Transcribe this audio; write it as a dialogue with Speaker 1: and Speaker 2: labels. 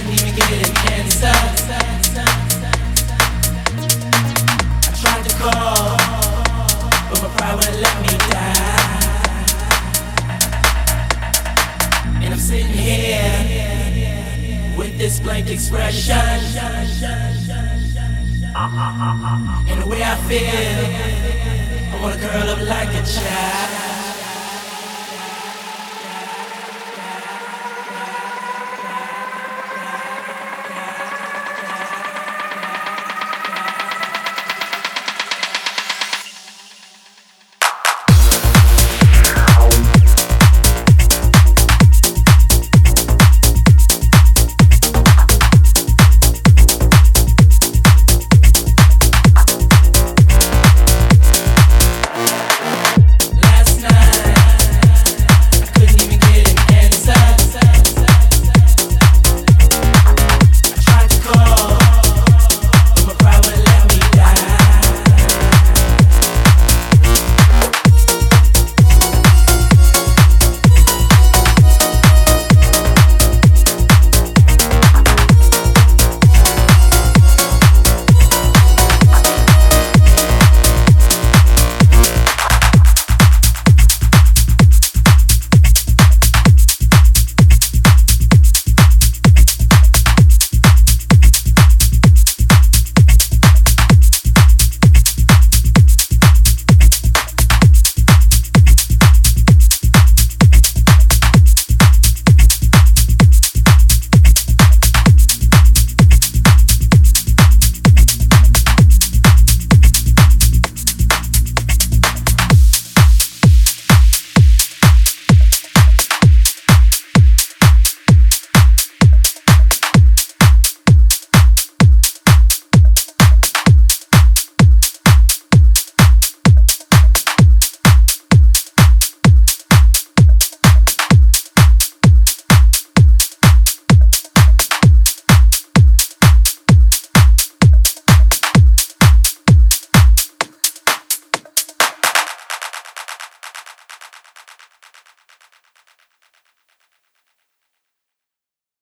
Speaker 1: couldn't even get an answer. I tried to call, but my pride wouldn't let me die. And I'm sitting here with this blank expression. And the way I feel, I wanna curl up like a child.